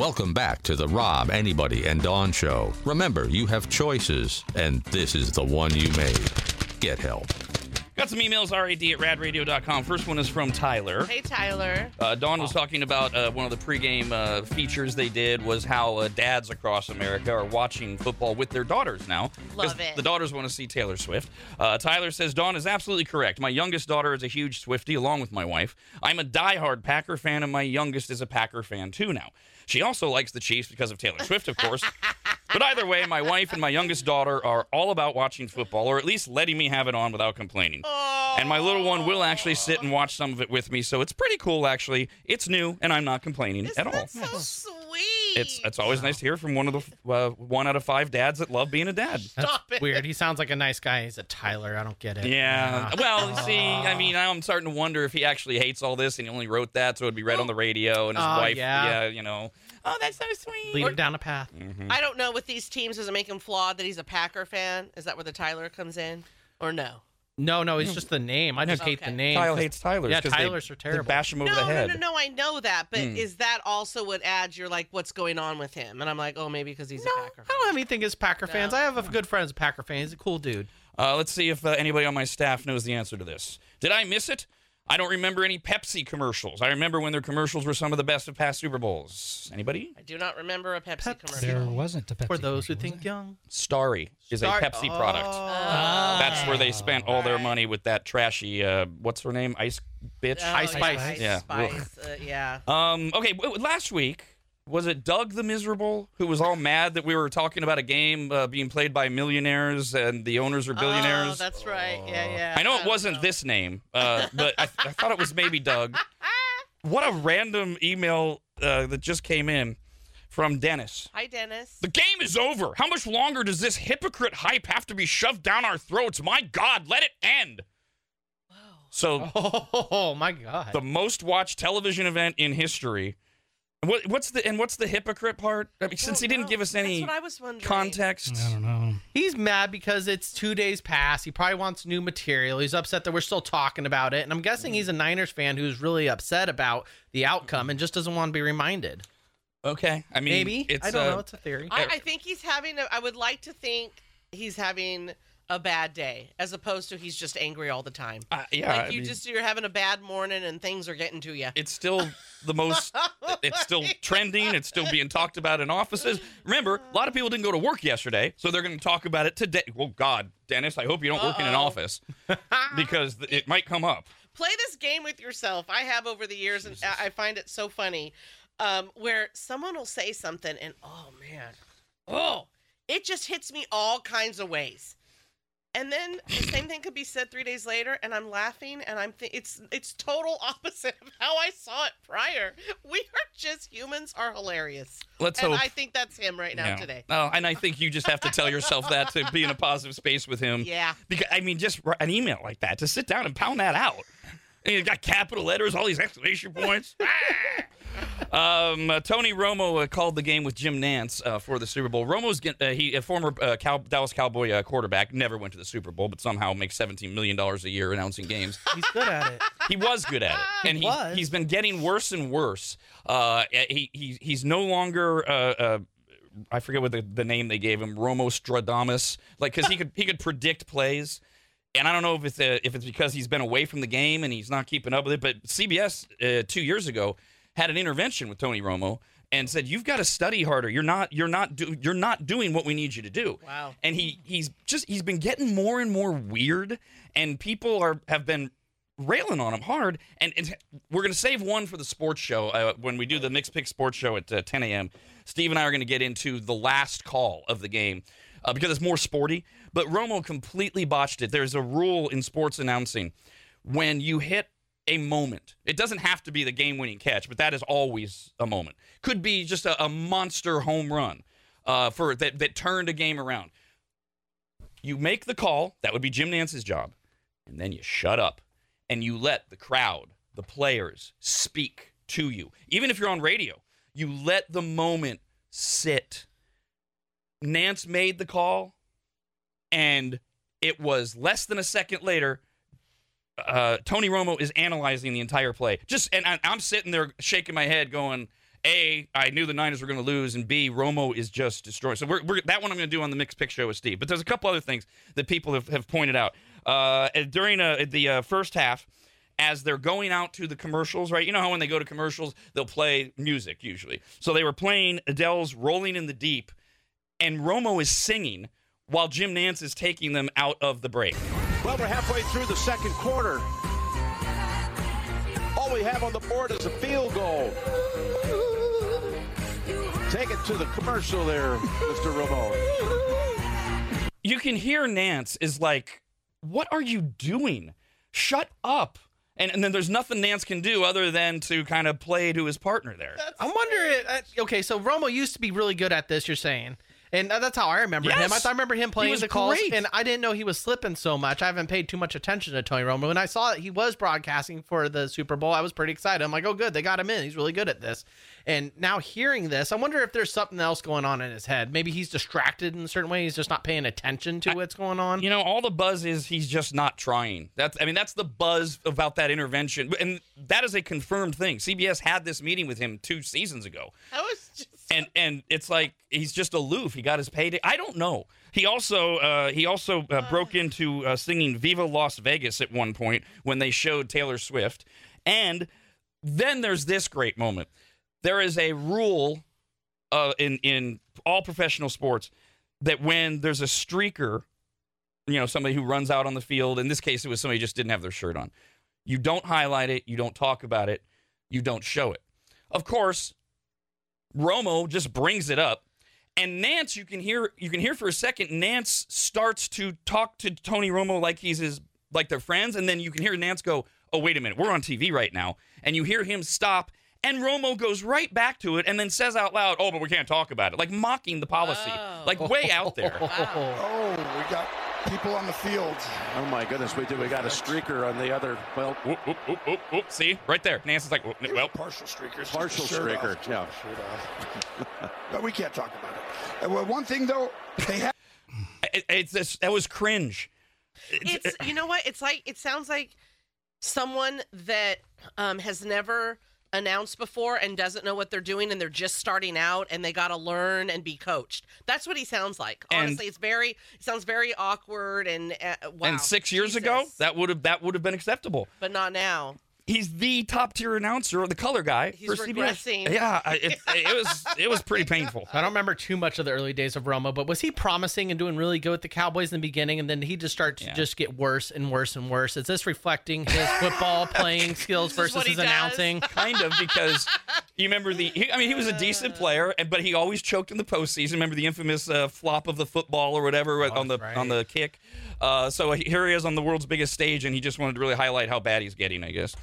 Welcome back to the Rob, Arnie, and Dawn Show. Remember, you have choices, and this is the one you made. Get help. Got some emails, rad at radradio.com. First one is from Tyler. Hey, Tyler. Uh, Dawn was talking about uh, one of the pregame uh, features they did was how uh, dads across America are watching football with their daughters now. Love it. The daughters want to see Taylor Swift. Uh, Tyler says Dawn is absolutely correct. My youngest daughter is a huge Swiftie, along with my wife. I'm a diehard Packer fan, and my youngest is a Packer fan too now. She also likes the Chiefs because of Taylor Swift, of course. But either way, my wife and my youngest daughter are all about watching football, or at least letting me have it on without complaining. And my little one will actually sit and watch some of it with me, so it's pretty cool, actually. It's new, and I'm not complaining Isn't at all. that so sweet? It's it's always nice to hear from one of the uh, one out of five dads that love being a dad. Stop it. Weird. He sounds like a nice guy. He's a Tyler. I don't get it. Yeah. Well, see, I mean, I'm starting to wonder if he actually hates all this and he only wrote that so it'd be read on the radio and his Oh, wife, yeah. you know. Oh, that's so sweet. Lead him down a path. I don't know with these teams, does it make him flawed that he's a Packer fan? Is that where the Tyler comes in? Or no? No, no, it's just the name. I just hate Okay. the name. Kyle 'cause- hates Tyler's. Yeah, 'cause they- Tyler's are they terrible. bash him over No, the no, head. no, no, no. I know that, but Hmm. is that also what adds you're like, what's going on with him? And I'm like, oh, maybe because he's No, a I Packer fan. I don't have anything against Packer fans. I have a good friend who's a Packer fan. He's a cool dude. Uh, let's see if uh, anybody on my staff knows the answer to this. Did I miss it? I don't remember any Pepsi commercials. I remember when their commercials were some of the best of past Super Bowls. Anybody? I do not remember a Pepsi, Pepsi. commercial. There wasn't a Pepsi. For those who think there? young. Starry is Star- a Pepsi product. Oh. That's where they spent all their money with that trashy, uh, what's her name? Ice bitch? Oh, Ice yeah, Spice. Ice Yeah. Spice. Uh, yeah. Um, okay, w- w- last week was it Doug the Miserable who was all mad that we were talking about a game uh, being played by millionaires and the owners are billionaires? Oh, that's right. Yeah, yeah. I know it wasn't know. this name, uh, but I, I thought it was maybe Doug. What a random email uh, that just came in from Dennis. Hi, Dennis. The game is over. How much longer does this hypocrite hype have to be shoved down our throats? My God, let it end. So Oh, my God. the most watched television event in history. What, what's the and what's the hypocrite part? I mean, since he Don't didn't know. give us any That's what I was wondering. context. I don't know. He's mad because it's two days past. He probably wants new material. He's upset that we're still talking about it. And I'm guessing he's a Niners fan who's really upset about the outcome and just doesn't want to be reminded. Okay, I mean, Maybe. it's I don't uh, know. It's a theory. I, I think he's having. A, I would like to think he's having a bad day, as opposed to he's just angry all the time. uh, yeah. like I you mean, just you're having a bad morning and things are getting to you. it's still the most. it's still trending. It's still being talked about in offices. Remember, a lot of people didn't go to work yesterday, so they're going to talk about it today. Well, God, Dennis, I hope you don't work in an office because it might come up. Play this game with yourself. I have over the years, and I I find it so funny, um, where someone will say something, and oh man, oh, it just hits me all kinds of ways. And then the same thing could be said three days later, and I'm laughing, and I'm th- it's it's total opposite of how I saw it prior. We are just humans are hilarious, Let's and hope. I think that's him right now Yeah. today. Oh, and I think you just have to tell yourself that to be in a positive space with him. Yeah. Because I mean, just an email like that to sit down and pound that out. And you've got capital letters, all these exclamation points. Ah! Um, uh, Tony Romo uh, called the game with Jim Nantz uh, for the Super Bowl. Romo's uh, he a former uh, Cow- Dallas Cowboy uh, quarterback, never went to the Super Bowl, but somehow makes seventeen million dollars a year announcing games. He's good at it. he was good at it, and he, was. he's been getting worse and worse. Uh, he, he he's no longer. Uh, uh, I forget what the, the name they gave him, Romo Stradamus, like because he could he could predict plays, and I don't know if it's uh, if it's because he's been away from the game and he's not keeping up with it. But CBS uh, two years ago had an intervention with Tony Romo and said you've got to study harder. You're not you're not do, you're not doing what we need you to do. Wow. And he he's just he's been getting more and more weird, and people are have been railing on him hard. And, and we're going to save one for the sports show uh, when we do the Mixed Pick Sports Show at uh, 10 a.m. Steve and I are going to get into the last call of the game uh, because it's more sporty. But Romo completely botched it. There's a rule in sports announcing when you hit a moment. It doesn't have to be the game-winning catch, but that is always a moment. Could be just a, a monster home run uh, for that that turned a game around. You make the call. That would be Jim Nantz's job, and then you shut up and you let the crowd, the players, speak to you. Even if you're on radio, you let the moment sit. Nantz made the call, and it was less than a second later. Uh, Tony Romo is analyzing the entire play. Just and I, I'm sitting there shaking my head, going, A, I knew the Niners were going to lose, and B, Romo is just destroyed. So we're, we're, that one I'm going to do on the Mixed Pick Show with Steve. But there's a couple other things that people have, have pointed out. Uh, during uh, the uh, first half, as they're going out to the commercials, right? You know how when they go to commercials, they'll play music usually. So they were playing Adele's Rolling in the Deep, and Romo is singing while Jim Nantz is taking them out of the break. Well, we're halfway through the second quarter. All we have on the board is a field goal. Take it to the commercial there, Mr. Romo. You can hear Nantz is like, What are you doing? Shut up. And, and then there's nothing Nantz can do other than to kind of play to his partner there. I'm wondering. Uh, okay, so Romo used to be really good at this. You're saying. And that's how I remember him. I, thought I remember him playing was the calls, great. and I didn't know he was slipping so much. I haven't paid too much attention to Tony Romo. When I saw that he was broadcasting for the Super Bowl, I was pretty excited. I'm like, oh, good, they got him in. He's really good at this. And now hearing this, I wonder if there's something else going on in his head. Maybe he's distracted in a certain way. He's just not paying attention to what's going on. You know, all the buzz is he's just not trying. That's I mean, that's the buzz about that intervention. And that is a confirmed thing. CBS had this meeting with him two seasons ago. I was just. and and it's like he's just aloof. He got his payday. I don't know. He also uh, he also uh, broke into uh, singing "Viva Las Vegas" at one point when they showed Taylor Swift, and then there's this great moment. There is a rule uh, in in all professional sports that when there's a streaker, you know, somebody who runs out on the field. In this case, it was somebody who just didn't have their shirt on. You don't highlight it. You don't talk about it. You don't show it. Of course, Romo just brings it up. And Nantz, you can hear you can hear for a second, Nantz starts to talk to Tony Romo like he's his like they're friends, and then you can hear Nantz go, Oh, wait a minute, we're on TV right now. And you hear him stop, and Romo goes right back to it and then says out loud, Oh, but we can't talk about it. Like mocking the policy. Oh. Like way out there. Oh, we got people on the field. Oh my goodness, we do. We got a streaker on the other. Well, Whoop, whoop, whoop, whoop, whoop. See? Right there. Nantz is like, "Whoop, well, partial streakers. Partial Shirt streaker, off, yeah. shirt off. but we can't talk about it. Uh, well, one thing though, they have. it, it's this, that was cringe. it's you know what it's like it sounds like someone that um, has never announced before and doesn't know what they're doing and they're just starting out and they got to learn and be coached. That's what he sounds like. And- honestly it's very it sounds very awkward and uh, wow, and six years ago, that would have that would have been acceptable. but not now He's the top tier announcer, the color guy He's for CBS. regressing. Yeah, it, it was it was pretty painful. I don't remember too much of the early days of Romo, but was he promising and doing really good with the Cowboys in the beginning, and then he just starts Yeah. to just get worse and worse and worse? Is this reflecting his football playing skills versus his does. announcing? Kind of because you remember the. He, I mean, he was a decent player, but he always choked in the postseason. Remember the infamous uh, flop of the football or whatever on the Oh, that's on the kick. Uh, so here he is on the world's biggest stage, and he just wanted to really highlight how bad he's getting. I guess.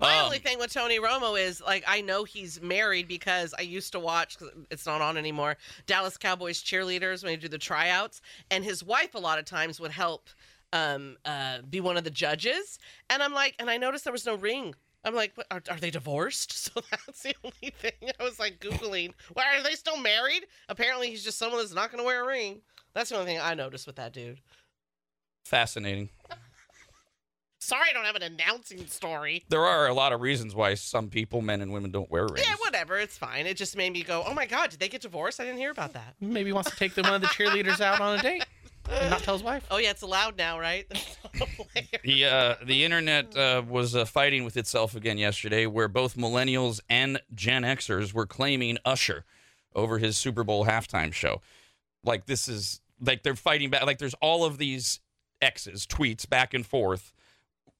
My Um, only thing with Tony Romo is like I know he's married because I used to watch 'cause it's not on anymore. Dallas Cowboys cheerleaders when they do the tryouts, and his wife a lot of times would help um, uh, be one of the judges. And I'm like, and I noticed there was no ring. I'm like, what, are, are they divorced? So that's the only thing I was like googling. Why are they still married? Apparently, he's just someone that's not going to wear a ring. That's the only thing I noticed with that dude. Fascinating. Sorry, I don't have an announcing story. There are a lot of reasons why some people, men and women, don't wear rings. Yeah, whatever. It's fine. It just made me go, oh my God, did they get divorced? I didn't hear about that. Maybe he wants to take the, one of the cheerleaders out on a date and not tell his wife. Oh, yeah, it's allowed now, right? The uh, the internet uh, was uh, fighting with itself again yesterday, where both millennials and Gen Xers were claiming Usher over his Super Bowl halftime show. Like this is like they're fighting back. Like there's all of these X's tweets back and forth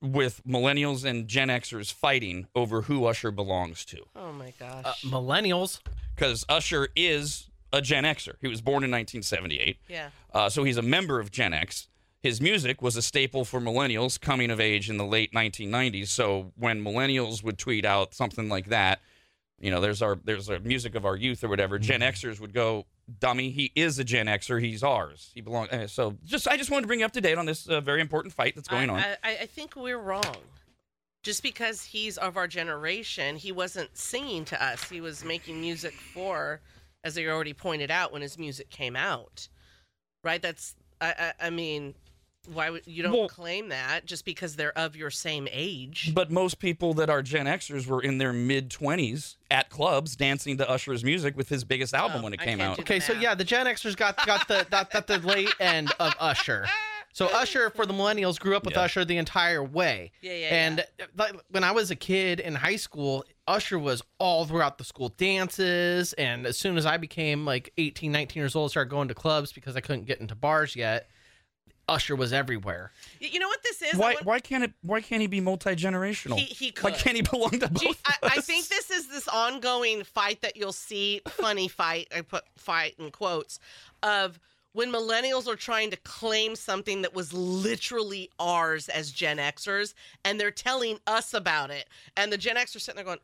with millennials and Gen Xers fighting over who Usher belongs to. oh my gosh. Uh, millennials. Because Usher is a Gen Xer. He was born in 1978. yeah. Uh, so he's a member of Gen X. His music was a staple for millennials coming of age in the late 1990s. So when millennials would tweet out something like that, you know, there's our there's our music of our youth or whatever. Gen Xers would go, "Dummy, he is a Gen Xer. He's ours. He belongs." Uh, So just I just wanted to bring you up to date on this uh, very important fight that's going I, on. I, I think we're wrong. Just because he's of our generation, he wasn't singing to us. He was making music for, as they already pointed out, when his music came out. Right? That's, I, I, I mean, Why would you don't Well- claim that just because they're of your same age? But most people that are Gen Xers were in their mid 20s at clubs dancing to Usher's music with his biggest album Oh, when it I came out. Okay, so yeah, the Gen Xers got got the got, got the late end of Usher. So Usher for the millennials grew up with Yeah. Usher the entire way. Yeah, yeah, And like, when I was a kid in high school, Usher was all throughout the school dances. And as soon as I became like 18, 19 years old, I started going to clubs because I couldn't get into bars yet. Usher was everywhere. You know what this is? Why want- why can't it why can't he be multi-generational? He- he Why can't he belong to both? Gee, I, of I us? think this is this ongoing fight that you'll see, funny fight, I put fight in quotes, of when millennials are trying to claim something that was literally ours as Gen Xers, and they're telling us about it. And the Gen Xers sitting there going,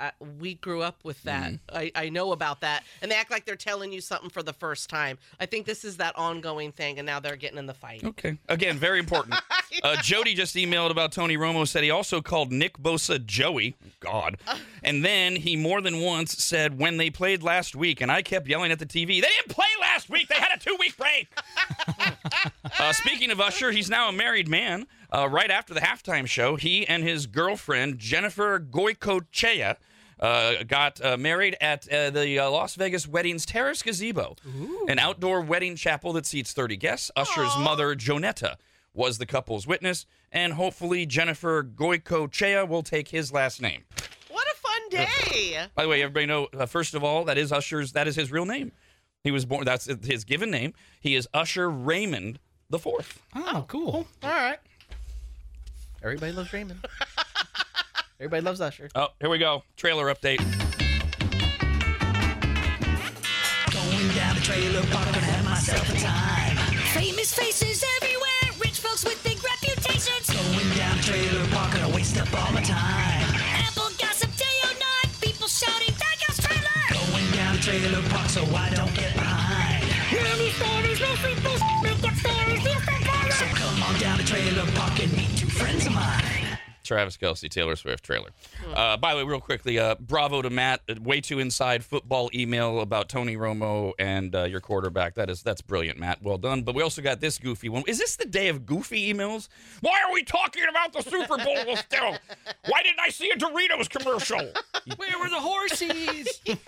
I, we grew up with that. Mm-hmm. I, I know about that. And they act like they're telling you something for the first time. I think this is that ongoing thing, and now they're getting in the fight. Okay. Again, very important. Uh, Jody just emailed about Tony Romo. Said he also called Nick Bosa Joey. God. And then he more than once said when they played last week, and I kept yelling at the TV. They didn't play last week. They had a two-week break. uh, speaking of Usher, he's now a married man. Uh, right after the halftime show, he and his girlfriend Jennifer Goicoechea uh, got uh, married at uh, the uh, Las Vegas Weddings Terrace Gazebo, an outdoor wedding chapel that seats 30 guests. Usher's mother, Jonnetta, was the couple's witness, and hopefully Jennifer Goicoechea will take his last name. What a fun day! By the way, everybody know. Uh, first of all, that is Usher's. That is his real name. He was born. That's his given name. He is Usher Raymond the Fourth. Oh, cool. All right. Everybody loves Raymond. Everybody loves Usher. Oh, here we go. Trailer update. Going down the trailer park and have myself a time. Famous faces everywhere, rich folks with big reputations. Going down the trailer park and I waste up all my time. Apple gossip day or night, people shouting, that guy's trailer. Going down the trailer park so I don't get behind. Many stories, no free Travis Kelce, Taylor Swift trailer. Uh, by the way, real quickly, uh, bravo to Matt. Uh, Way too inside football email about Tony Romo and uh, your quarterback. That is that's brilliant, Matt. Well done. But we also got this goofy one. Is this the day of goofy emails? Why are we talking about the Super Bowl still? Why didn't I see a Doritos commercial? Where were the horses?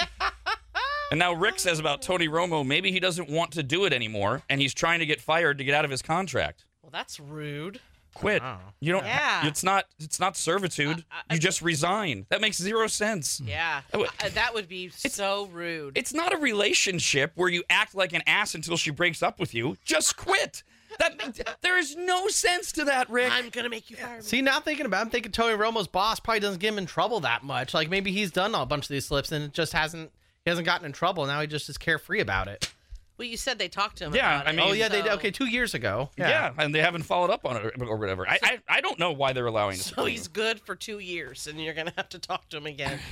And now Rick says about Tony Romo, maybe he doesn't want to do it anymore, and he's trying to get fired to get out of his contract. Well, that's rude. Quit. You don't. Yeah. It's not. It's not servitude. Uh, uh, you uh, just resign. That makes zero sense. Hmm. Yeah, Oh, it- Uh, that would be so rude. It's not a relationship where you act like an ass until she breaks up with you. Just quit. That there is no sense to that, Rick. I'm gonna make you fire me. See, now thinking about it, I'm thinking Tony Romo's boss probably doesn't get him in trouble that much. Like maybe he's done a bunch of these slips and it just hasn't he hasn't gotten in trouble. Now he just is carefree about it. Well, you said they talked to him. Yeah, about I it, mean- oh yeah, they did. Okay, two years ago. yeah. and they haven't followed up on it or whatever. I I, I don't know why they're allowing this. So he's good for two years, and you're gonna have to talk to him again.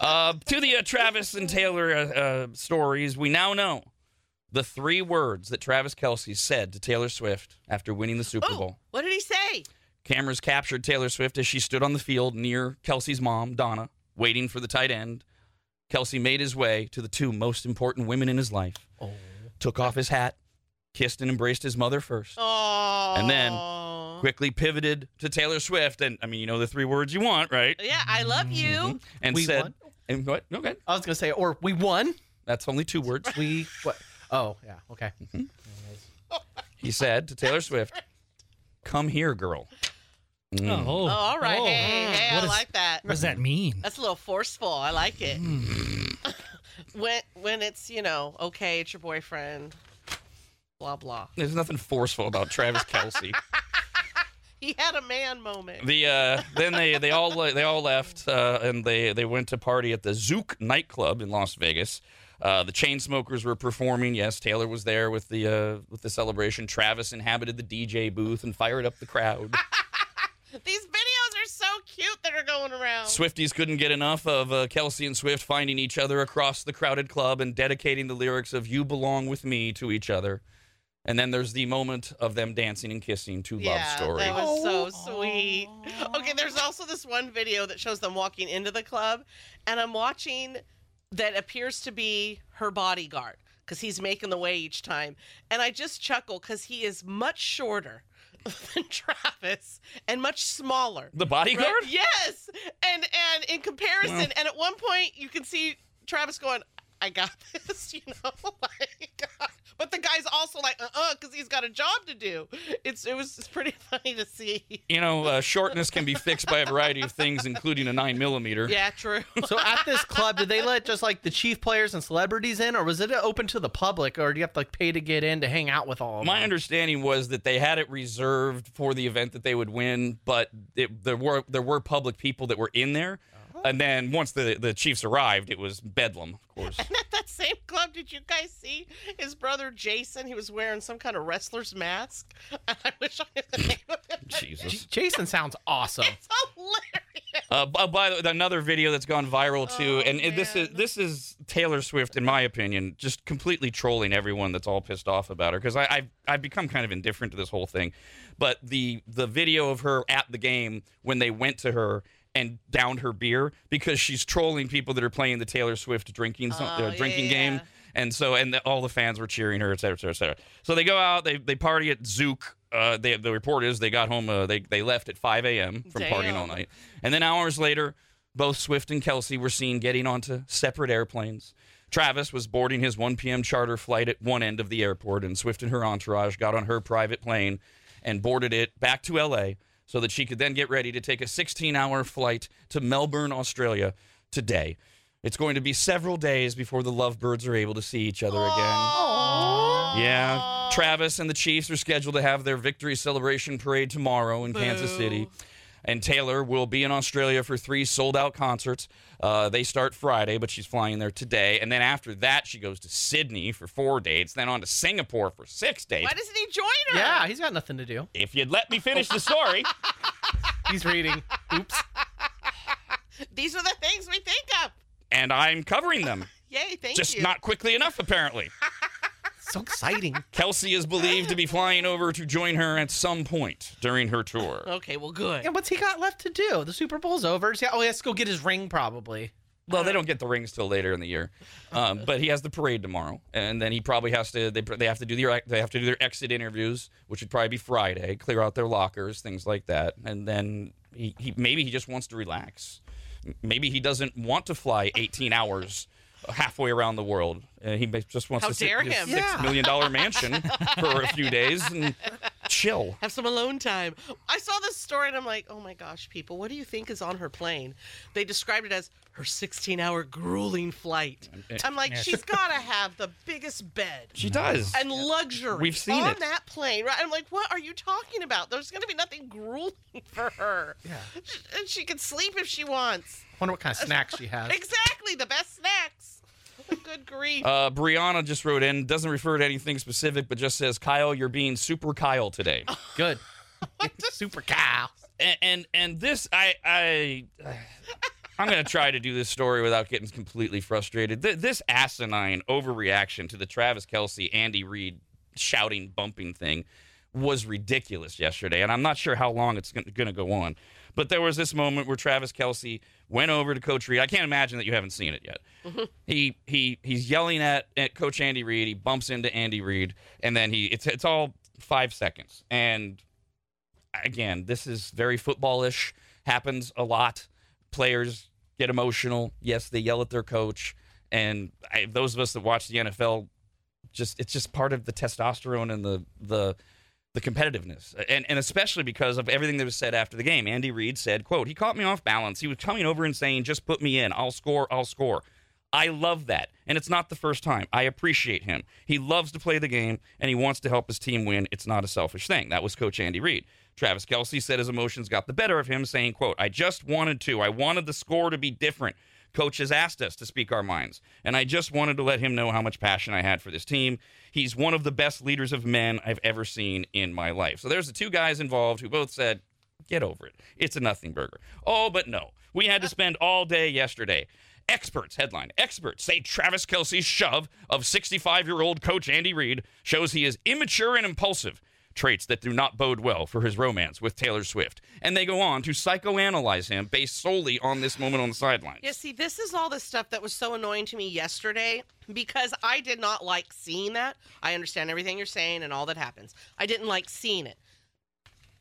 Uh, to the uh, Travis and Taylor uh, uh, stories, we now know the three words that Travis Kelce said to Taylor Swift after winning the Super Oh, Bowl. what did he say? Cameras captured Taylor Swift as she stood on the field near Kelce's mom, Donna, waiting for the tight end. Kelce made his way to the two most important women in his life, oh. took off his hat, kissed and embraced his mother first, Oh, And then- quickly pivoted to Taylor Swift. And I mean, you know the three words you want, right? yeah, I love mm-hmm. you. And We said, won? and what? Okay, I was gonna say, or we won. that's only two words. We what? Oh yeah. Okay. Mm-hmm. He said to Taylor Swift, "Come here, girl." Mm. Oh, Oh, all right. Oh. Hey, hey, I What is- like that. What does that mean? That's a little forceful. I like it. Hmm. when when it's you know okay, it's your boyfriend. Blah blah. There's nothing forceful about Travis Kelce. He had a man moment. The uh, then they they all they all left uh, and they they went to party at the Zouk nightclub in Las Vegas. Uh, the Chainsmokers were performing. Yes, Taylor was there with the uh, with the celebration. Travis inhabited the DJ booth and fired up the crowd. These videos are so cute that are going around. Swifties couldn't get enough of uh, Kelce and Swift finding each other across the crowded club and dedicating the lyrics of "You Belong with Me" to each other. And then there's the moment of them dancing and kissing to yeah, "Love Story." that was so sweet. Okay, there's also this one video that shows them walking into the club, and I'm watching that appears to be her bodyguard because he's making the way each time. And I just chuckle because he is much shorter than Travis and much smaller. The bodyguard? Right? Yes. And and in comparison, and at one point you can see Travis going, I got this, you know. like, but the guy's also like, uh uh because he's got a job to do. It's it was it's pretty funny to see. You know, uh, shortness can be fixed by a variety of things, including a nine millimeter. Yeah, true. So at this club, did they let just like the chief players and celebrities in, or was it open to the public, or do you have to like pay to get in to hang out with all of My them? understanding was that they had it reserved for the event that they would win, but it, there were there were public people that were in there. And then once the the Chiefs arrived, it was bedlam, of course. And at that same club, did you guys see his brother Jason? He was wearing some kind of wrestler's mask. I wish I knew the name of him. Jesus. Jason sounds awesome. It's hilarious. Uh, by the way, another video that's gone viral too, Oh, and it, this is this is Taylor Swift, in my opinion, just completely trolling everyone that's all pissed off about her because I've I've become kind of indifferent to this whole thing, but the the video of her at the game when they went to her and downed her beer because she's trolling people that are playing the Taylor Swift drinking so- Oh, uh, drinking yeah, game. yeah. And so, and the, all the fans were cheering her, et cetera, et cetera, et cetera. So they go out, they they party at Zouk. Uh, they, the report is they got home, uh, they they left at 5 a.m. from partying all night, and then hours later, both Swift and Kelce were seen getting onto separate airplanes. Travis was boarding his 1 p.m. charter flight at one end of the airport, and Swift and her entourage got on her private plane and boarded it back to L.A. so that she could then get ready to take a 16-hour flight to Melbourne, Australia, today. It's going to be several days before the lovebirds are able to see each other again. Yeah, Travis and the Chiefs are scheduled to have their victory celebration parade tomorrow in Kansas City. Boo. And Taylor will be in Australia for three sold out concerts. Uh, they start Friday, but she's flying there today. And then after that, she goes to Sydney for four dates, then on to Singapore for six dates. Why doesn't he join her? Yeah, he's got nothing to do. If you'd let me finish the story, He's reading. Oops. These are the things we think of. and I'm covering them. Yay, thank Just you. Just not quickly enough, apparently. So exciting. Kelce is believed to be flying over to join her at some point during her tour. Okay, well, good. And what's he got left to do? The Super Bowl's over. So, oh, he has to go get his ring, probably. Well, they don't get the rings till later in the year, um, but he has the parade tomorrow, and then he probably has to. They, they have to do their they have to do their exit interviews, which would probably be Friday. Clear out their lockers, things like that, and then he, he maybe he just wants to relax. Maybe he doesn't want to fly 18 hours halfway around the world. Uh, he just wants How to sit dare in his him. six Yeah. million dollar mansion for a few days and chill. Have some alone time. I saw this story and I'm like, oh my gosh, people, what do you think is on her plane? They described it as her 16 hour grueling flight. I'm like, she's got to have the biggest bed She does. and luxury We've seen on it. that plane, right? I'm like, what are you talking about? There's going to be nothing grueling for her. Yeah. And she can sleep if she wants. Wonder what kind of snacks she has. Exactly, the best snacks. Good grief. Uh, Brianna just wrote in, doesn't refer to anything specific, but just says, Kyle, you're being super Kyle today. Good. Super Kyle. and, and and this I I I'm gonna try to do this story without getting completely frustrated. Th- this asinine overreaction to the Travis Kelce Andy Reid shouting bumping thing was ridiculous yesterday, and I'm not sure how long it's going to go on. But there was this moment where Travis Kelce went over to Coach Reid. I can't imagine that you haven't seen it yet. He he he's yelling at, at Coach Andy Reid. He bumps into Andy Reid, and then he it's it's all five seconds. And again, this is very footballish. Happens a lot. Players get emotional. Yes, they yell at their coach, and I, those of us that watch the NFL, just it's just part of the testosterone and the the the competitiveness, uh, and and especially because of everything that was said after the game. Andy Reid said, "quote He caught me off balance. He was coming over and saying, just put me in. I'll score. I'll score." I love that. And it's not the first time. I appreciate him. He loves to play the game and he wants to help his team win. It's not a selfish thing. That was Coach Andy Reid. Travis Kelce said his emotions got the better of him, saying, quote, I just wanted to. I wanted the score to be different. Coach has asked us to speak our minds, and I just wanted to let him know how much passion I had for this team. He's one of the best leaders of men I've ever seen in my life. So there's the two guys involved who both said, Get over it. It's a nothing burger. Oh, but no. We had to spend all day yesterday. Experts, headline, experts say Travis Kelce's shove of 65 year old coach Andy Reid shows he is immature and impulsive. Traits that do not bode well for his romance with Taylor Swift. And they go on to psychoanalyze him based solely on this moment on the sidelines. Yeah, see, this is all the stuff that was so annoying to me yesterday because I did not like seeing that. I understand everything you're saying and all that happens. I didn't like seeing it.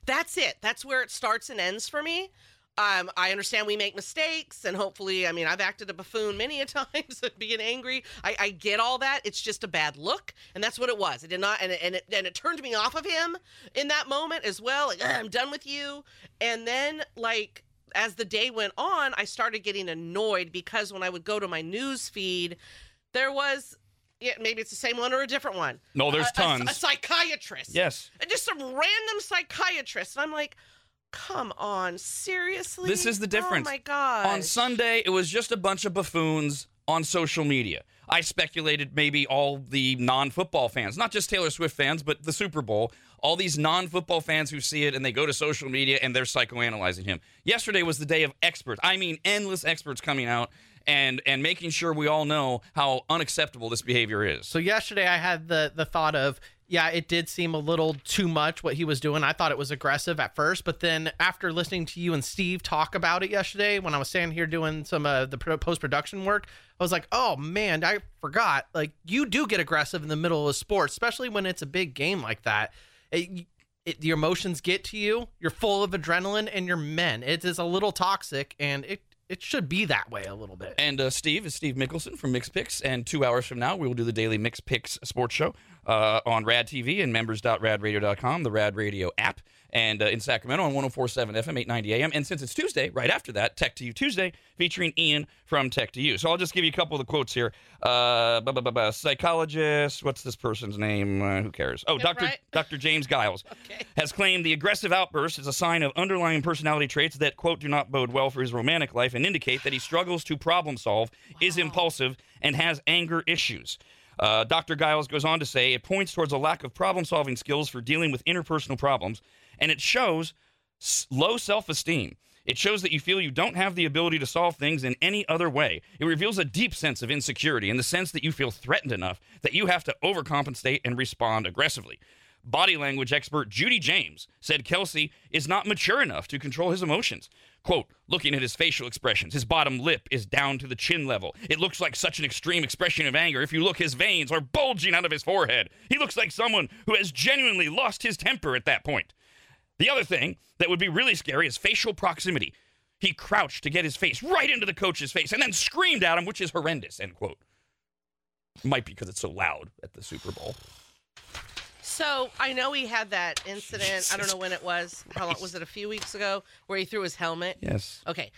That's it. That's where it starts and ends for me. Um, I understand we make mistakes, and hopefully, I mean, I've acted a buffoon many a times, being angry. I, I get all that. It's just a bad look, and that's what it was. It did not, and it, and it and it turned me off of him in that moment as well. Like, I'm done with you. And then, like, as the day went on, I started getting annoyed because when I would go to my news feed, there was. Yeah, maybe it's the same one or a different one. No, there's A- a- tons. A, psychiatrist. Yes. Just some random psychiatrist. And I'm like, come on, seriously? This is the oh difference. Oh my god. On Sunday, it was just a bunch of buffoons on social media. I speculated maybe all the non football fans, not just Taylor Swift fans, but the Super Bowl, all these non football fans who see it and they go to social media and they're psychoanalyzing him. Yesterday was the day of experts. I mean, endless experts coming out and, and making sure we all know how unacceptable this behavior is. So yesterday I had the the thought of yeah, it did seem a little too much what he was doing. I thought it was aggressive at first, but then after listening to you and Steve talk about it yesterday, when I was standing here doing some of the post production work, I was like, oh man, I forgot. Like you do get aggressive in the middle of sports, especially when it's a big game like that. It, it, your emotions get to you. You're full of adrenaline, and you're men. It is a little toxic, and it it should be that way a little bit. And uh, Steve is Steve Mickelson from Mix Picks. And two hours from now, we will do the daily Mix Picks sports show uh, on Rad TV and members.radradio.com, the Rad Radio app, and uh, in Sacramento on 1047 FM, 890 AM. And since it's Tuesday, right after that, Tech to You Tuesday, featuring Ian from Tech to You. So I'll just give you a couple of the quotes here. Uh, blah, blah, blah. Psychologist, what's this person's name? Uh, who cares? Oh, Dr. right. Dr. James Giles has claimed the aggressive outburst is a sign of underlying personality traits that, quote, do not bode well for his romantic life and indicate that he struggles to problem solve, is impulsive, and has anger issues. Uh, Dr. Giles goes on to say it points towards a lack of problem solving skills for dealing with interpersonal problems, and it shows s- low self esteem. It shows that you feel you don't have the ability to solve things in any other way. It reveals a deep sense of insecurity in the sense that you feel threatened enough that you have to overcompensate and respond aggressively. Body language expert Judy James said Kelce is not mature enough to control his emotions. Quote, looking at his facial expressions, his bottom lip is down to the chin level. It looks like such an extreme expression of anger. If you look, his veins are bulging out of his forehead. He looks like someone who has genuinely lost his temper at that point. The other thing that would be really scary is facial proximity. He crouched to get his face right into the coach's face and then screamed at him, which is horrendous, end quote. Might be because it's so loud at the Super Bowl. So I know he had that incident. I don't know when it was. How long was it? A few weeks ago, where he threw his helmet. Yes. Okay.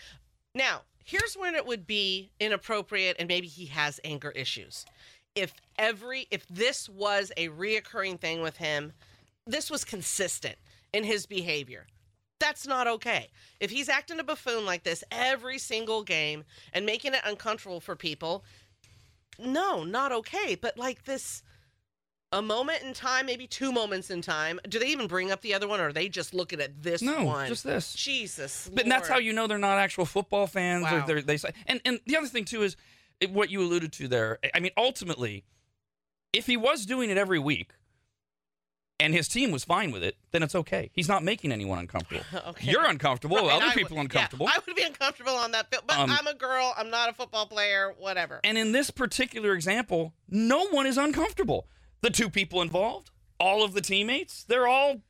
Now here's when it would be inappropriate, and maybe he has anger issues. If every if this was a reoccurring thing with him, this was consistent in his behavior. That's not okay. If he's acting a buffoon like this every single game and making it uncomfortable for people, no, not okay. But like this, a moment in time, maybe two moments in time. Do they even bring up the other one, or are they just looking at this No, one? just this. Jesus, But that's how you know they're not actual football fans. Or Wow. they're, they say, and and the other thing too is what you alluded to there. I mean, ultimately, if he was doing it every week, and his team was fine with it, then it's okay. He's not making anyone uncomfortable. Okay. You're uncomfortable. Right, other people would- uncomfortable. Yeah, I would be uncomfortable on that field, but Um, I'm a girl. I'm not a football player. Whatever. And in this particular example, no one is uncomfortable. The two people involved, all of the teammates, they're all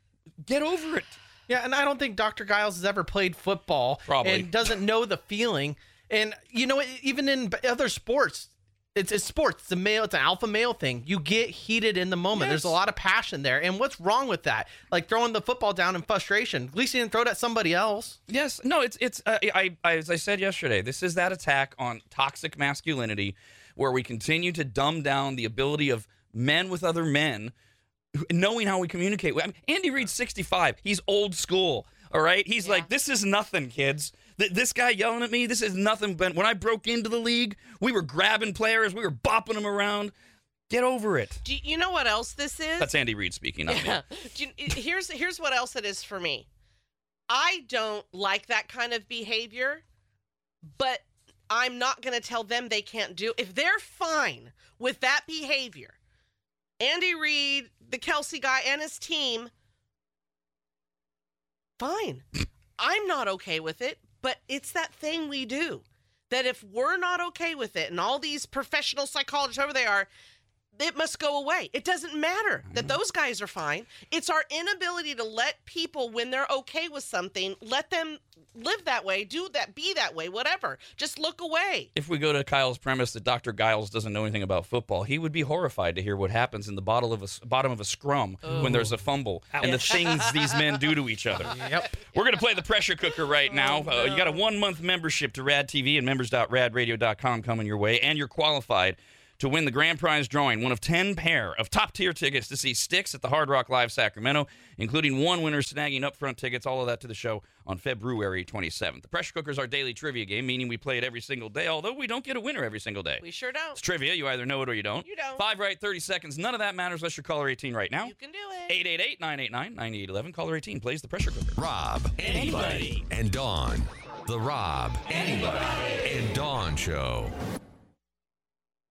get over it. Yeah, and I don't think Dr. Giles has ever played football Probably. and doesn't know the feeling. And you know, even in other sports, it's, it's sports. It's a male. It's an alpha male thing. You get heated in the moment. There's a lot of passion there. And what's wrong with that? Like throwing the football down in frustration. At least you didn't throw it at somebody else. Yes, no, it's it's uh, I, I as I said yesterday, this is that attack on toxic masculinity, where we continue to dumb down the ability of men with other men, knowing how we communicate. I mean, Andy Reid's 65. He's old school. All right, he's like, this is nothing, kids. Th- this guy yelling at me, this is nothing. But when I broke into the league, we were grabbing players, we were bopping them around. Get over it. Do you, know what else this is? That's Andy Reid speaking. Yeah. You- here's here's what else it is for me. I don't like that kind of behavior, but I'm not going to tell them they can't do. If they're fine with that behavior, Andy Reid, the Kelce guy, and his team, fine. I'm not okay with it, but it's that thing we do that if we're not okay with it, and all these professional psychologists, whoever they are, it must go away. It doesn't matter that those guys are fine. It's our inability to let people, when they're okay with something, let them live that way, do that, be that way, whatever. Just look away. If we go to Kyle's premise that Dr. Giles doesn't know anything about football, he would be horrified to hear what happens in the bottom of a, s- bottom of a scrum when there's a fumble and the things these men do to each other. Yep. We're going to play the pressure cooker right now. Uh, you got a one month membership to Rad TV and members.radradio.com coming your way, and you're qualified to win the grand prize drawing one of 10 pair of top tier tickets to see Styx at the Hard Rock Live Sacramento, including one winner snagging upfront tickets, all of that to the show on February 27th. The pressure cooker is our daily trivia game, meaning we play it every single day, although we don't get a winner every single day. We sure don't. It's trivia. You either know it or you don't. You don't. Five right, 30 seconds. None of that matters unless you're caller 18 right now. You can do it. 888 989 9811. Caller 18 plays the pressure cooker. Rob, Arnie, and Dawn. The Rob, Arnie, and Dawn Show.